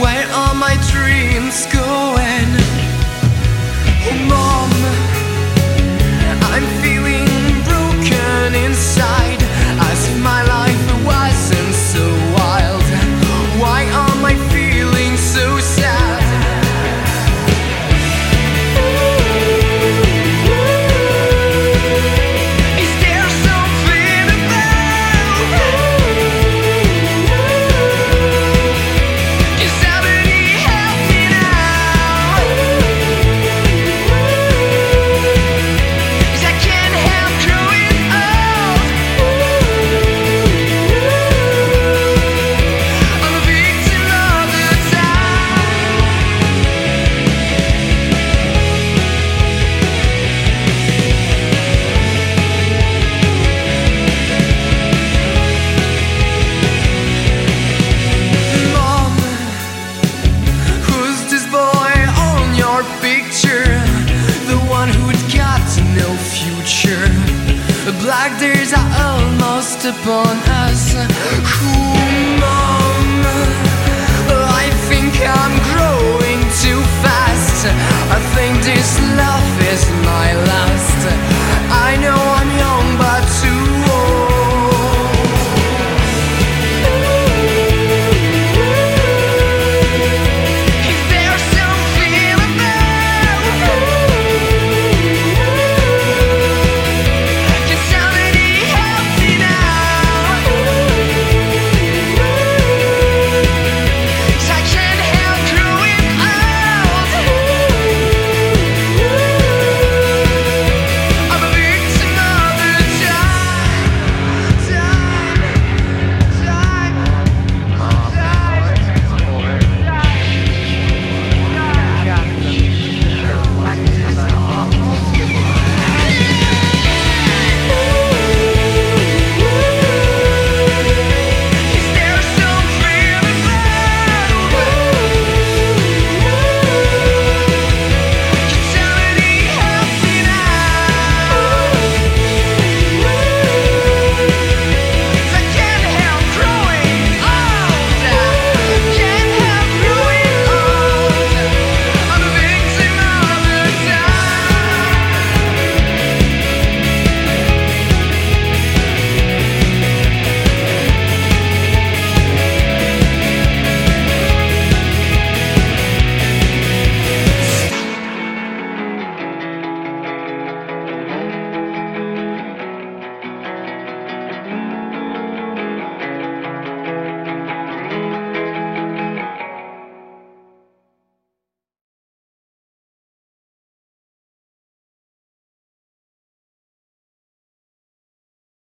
Where are my dreams going? cast upon us. Who